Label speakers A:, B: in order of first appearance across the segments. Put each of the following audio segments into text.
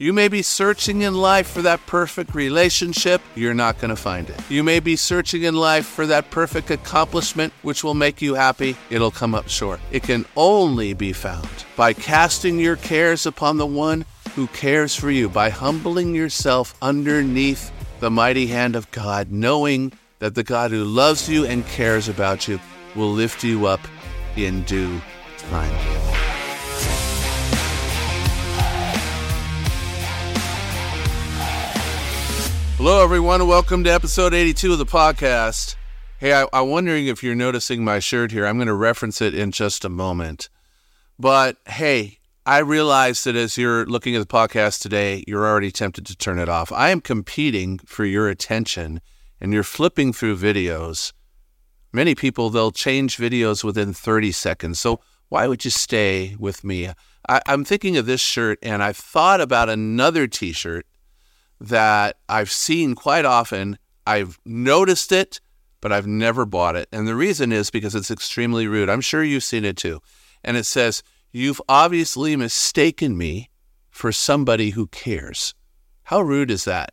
A: You may be searching in life for that perfect relationship, you're not going to find it. You may be searching in life for that perfect accomplishment which will make you happy, it'll come up short. It can only be found by casting your cares upon the one who cares for you, by humbling yourself underneath the mighty hand of God, knowing that the God who loves you and cares about you will lift you up in due time. Hello, everyone. Welcome to episode 82 of the podcast. Hey, I, I'm wondering if you're noticing my shirt here. I'm going to reference it in just a moment. But hey, I realize that as you're looking at the podcast today, you're already tempted to turn it off. I am competing for your attention and you're flipping through videos. Many people, they'll change videos within 30 seconds. So why would you stay with me? I, I'm thinking of this shirt and I've thought about another t shirt that I've seen quite often. I've noticed it, but I've never bought it. And the reason is because it's extremely rude. I'm sure you've seen it too. And it says, You've obviously mistaken me for somebody who cares. How rude is that?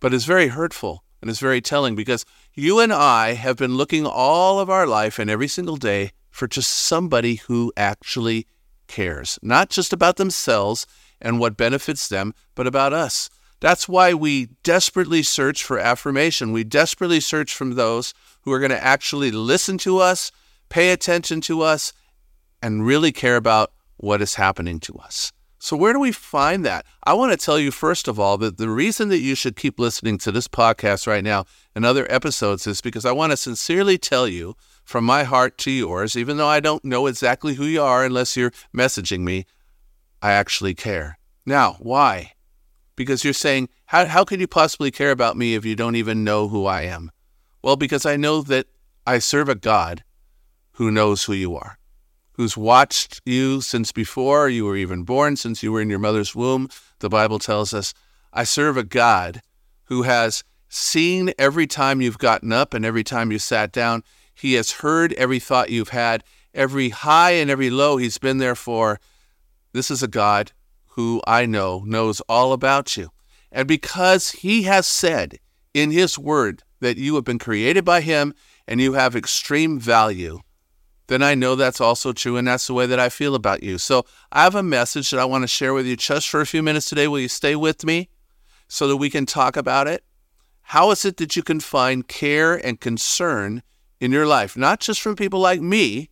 A: But it's very hurtful and it's very telling because you and I have been looking all of our life and every single day for just somebody who actually cares, not just about themselves and what benefits them, but about us. That's why we desperately search for affirmation. We desperately search from those who are going to actually listen to us, pay attention to us, and really care about what is happening to us. So, where do we find that? I want to tell you, first of all, that the reason that you should keep listening to this podcast right now and other episodes is because I want to sincerely tell you from my heart to yours, even though I don't know exactly who you are unless you're messaging me, I actually care. Now, why? Because you're saying, how, how could you possibly care about me if you don't even know who I am? Well, because I know that I serve a God who knows who you are, who's watched you since before you were even born, since you were in your mother's womb. The Bible tells us, I serve a God who has seen every time you've gotten up and every time you sat down. He has heard every thought you've had, every high and every low he's been there for. This is a God who I know knows all about you. And because he has said in his word that you have been created by him and you have extreme value, then I know that's also true. And that's the way that I feel about you. So I have a message that I want to share with you just for a few minutes today. Will you stay with me so that we can talk about it? How is it that you can find care and concern in your life, not just from people like me,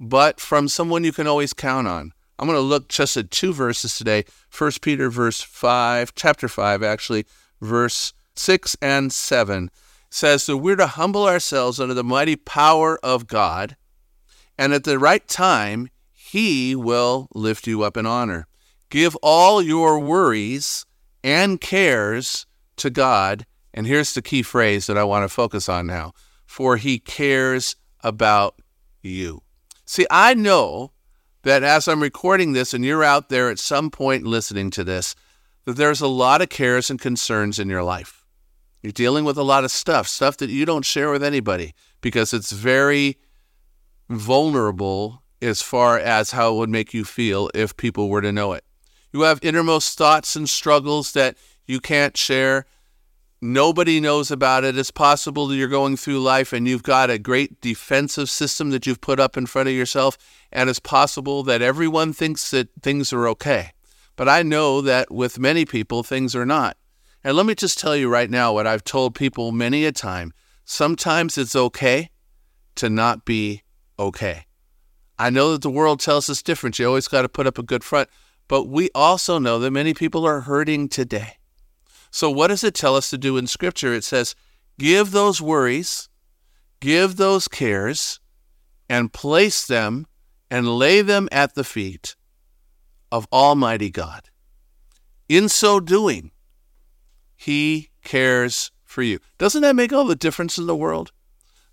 A: but from someone you can always count on? I'm going to look just at two verses today. 1 Peter verse 5, chapter 5 actually, verse 6 and 7 says that we're to humble ourselves under the mighty power of God, and at the right time he will lift you up in honor. Give all your worries and cares to God, and here's the key phrase that I want to focus on now, for he cares about you. See, I know that as I'm recording this and you're out there at some point listening to this, that there's a lot of cares and concerns in your life. You're dealing with a lot of stuff, stuff that you don't share with anybody because it's very vulnerable as far as how it would make you feel if people were to know it. You have innermost thoughts and struggles that you can't share. Nobody knows about it. It's possible that you're going through life and you've got a great defensive system that you've put up in front of yourself, and it's possible that everyone thinks that things are okay. But I know that with many people, things are not. And let me just tell you right now what I've told people many a time. Sometimes it's okay to not be okay. I know that the world tells us different. You always got to put up a good front. But we also know that many people are hurting today. So, what does it tell us to do in Scripture? It says, give those worries, give those cares, and place them and lay them at the feet of Almighty God. In so doing, He cares for you. Doesn't that make all the difference in the world?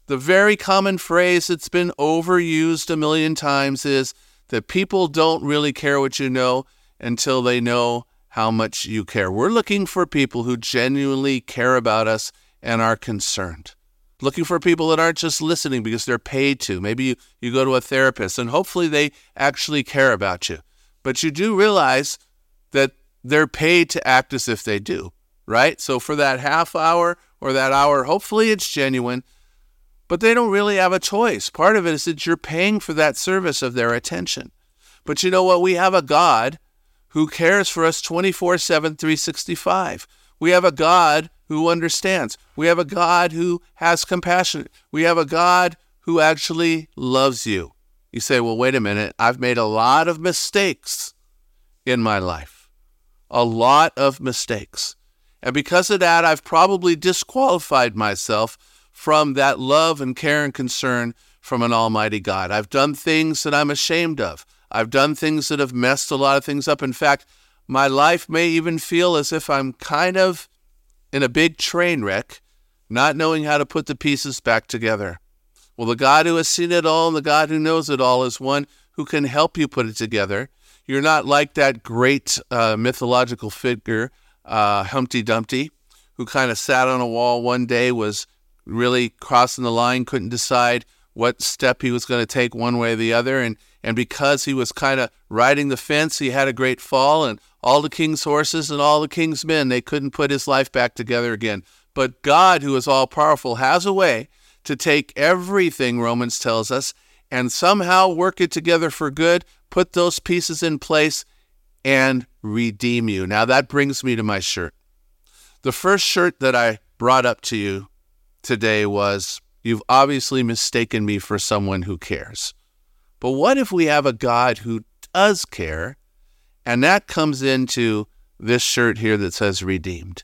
A: The very common phrase that's been overused a million times is that people don't really care what you know until they know how much you care. We're looking for people who genuinely care about us and are concerned. Looking for people that aren't just listening because they're paid to. Maybe you, you go to a therapist and hopefully they actually care about you. But you do realize that they're paid to act as if they do, right? So for that half hour or that hour, hopefully it's genuine, but they don't really have a choice. Part of it is that you're paying for that service of their attention. But you know what? We have a God who cares for us 24 7, 365. We have a God who understands. We have a God who has compassion. We have a God who actually loves you. You say, well, wait a minute. I've made a lot of mistakes in my life, a lot of mistakes. And because of that, I've probably disqualified myself from that love and care and concern from an Almighty God. I've done things that I'm ashamed of. I've done things that have messed a lot of things up. In fact, my life may even feel as if I'm kind of in a big train wreck, not knowing how to put the pieces back together. Well, the God who has seen it all and the God who knows it all is one who can help you put it together. You're not like that great uh, mythological figure, uh, Humpty Dumpty, who kind of sat on a wall one day, was really crossing the line, couldn't decide what step he was going to take one way or the other. And, and because he was kind of riding the fence, he had a great fall, and all the king's horses and all the king's men, they couldn't put his life back together again. But God, who is all powerful, has a way to take everything, Romans tells us, and somehow work it together for good, put those pieces in place, and redeem you. Now that brings me to my shirt. The first shirt that I brought up to you today was You've obviously mistaken me for someone who cares. But what if we have a God who does care? And that comes into this shirt here that says redeemed.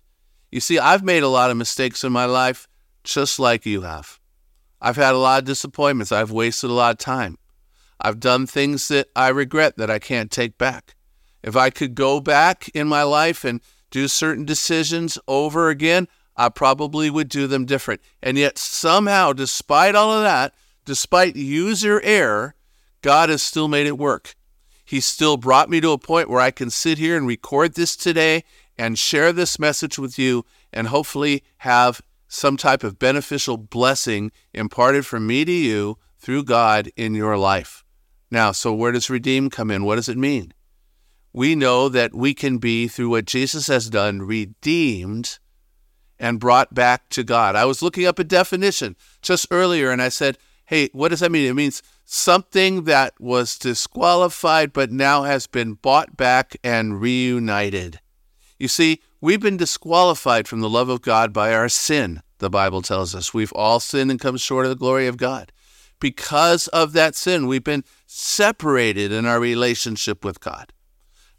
A: You see, I've made a lot of mistakes in my life, just like you have. I've had a lot of disappointments. I've wasted a lot of time. I've done things that I regret that I can't take back. If I could go back in my life and do certain decisions over again, I probably would do them different. And yet, somehow, despite all of that, despite user error, God has still made it work. He's still brought me to a point where I can sit here and record this today and share this message with you and hopefully have some type of beneficial blessing imparted from me to you through God in your life. Now, so where does redeem come in? What does it mean? We know that we can be, through what Jesus has done, redeemed and brought back to God. I was looking up a definition just earlier and I said, hey, what does that mean? It means something that was disqualified but now has been bought back and reunited. You see, we've been disqualified from the love of God by our sin, the Bible tells us. We've all sinned and come short of the glory of God. Because of that sin, we've been separated in our relationship with God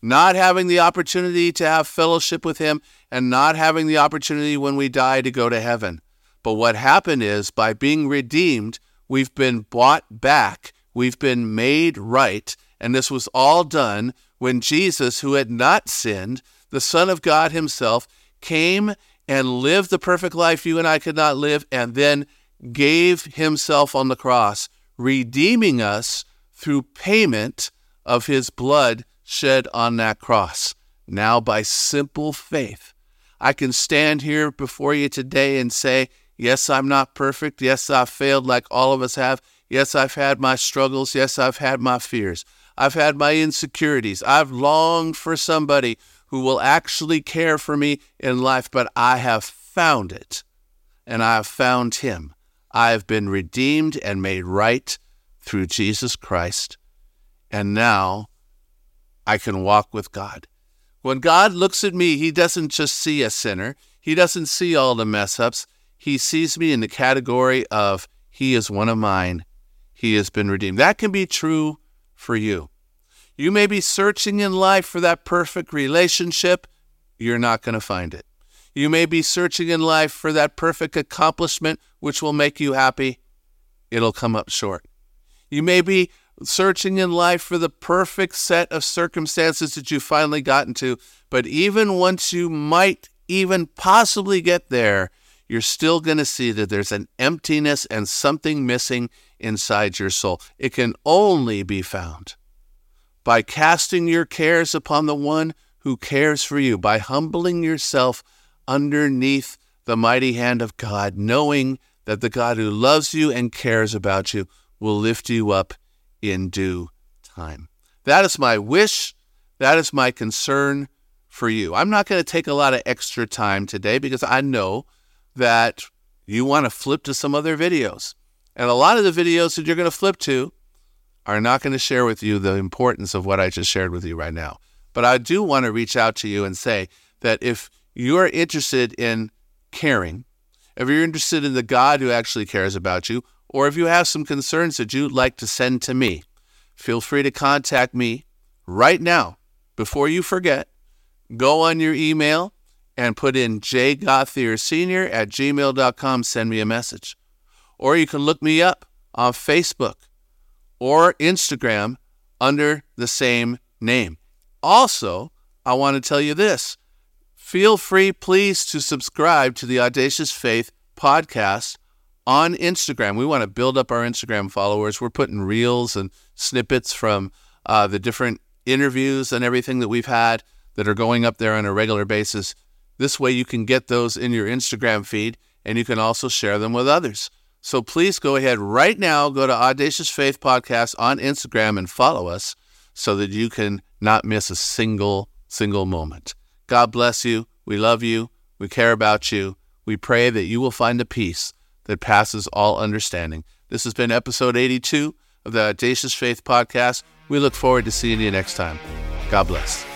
A: not having the opportunity to have fellowship with Him, and not having the opportunity when we die to go to heaven. But what happened is by being redeemed, we've been bought back, we've been made right, and this was all done when Jesus, who had not sinned, the Son of God Himself, came and lived the perfect life you and I could not live, and then gave Himself on the cross, redeeming us through payment of His blood shed on that cross. Now, by simple faith, I can stand here before you today and say, Yes, I'm not perfect. Yes, I've failed like all of us have. Yes, I've had my struggles. Yes, I've had my fears. I've had my insecurities. I've longed for somebody who will actually care for me in life, but I have found it, and I have found Him. I have been redeemed and made right through Jesus Christ. And now I can walk with God. When God looks at me, He doesn't just see a sinner, He doesn't see all the mess ups. He sees me in the category of He is one of mine. He has been redeemed. That can be true for you. You may be searching in life for that perfect relationship. You're not going to find it. You may be searching in life for that perfect accomplishment which will make you happy. It'll come up short. You may be searching in life for the perfect set of circumstances that you finally gotten to. But even once you might even possibly get there, you're still going to see that there's an emptiness and something missing inside your soul. It can only be found by casting your cares upon the one who cares for you, by humbling yourself underneath the mighty hand of God, knowing that the God who loves you and cares about you will lift you up in due time. That is my wish. That is my concern for you. I'm not going to take a lot of extra time today because I know that you want to flip to some other videos. And a lot of the videos that you're going to flip to are not going to share with you the importance of what I just shared with you right now. But I do want to reach out to you and say that if you're interested in caring, if you're interested in the God who actually cares about you, or if you have some concerns that you'd like to send to me, feel free to contact me right now before you forget. Go on your email and put in jgauthier at gmail.com. Send me a message. Or you can look me up on Facebook or Instagram under the same name. Also, I want to tell you this feel free, please, to subscribe to the Audacious Faith podcast on Instagram. We want to build up our Instagram followers. We're putting reels and snippets from uh, the different interviews and everything that we've had that are going up there on a regular basis. This way, you can get those in your Instagram feed and you can also share them with others. So please go ahead right now, go to Audacious Faith Podcast on Instagram and follow us so that you can not miss a single, single moment. God bless you. We love you. We care about you. We pray that you will find a peace that passes all understanding. This has been episode 82 of the Audacious Faith Podcast. We look forward to seeing you next time. God bless.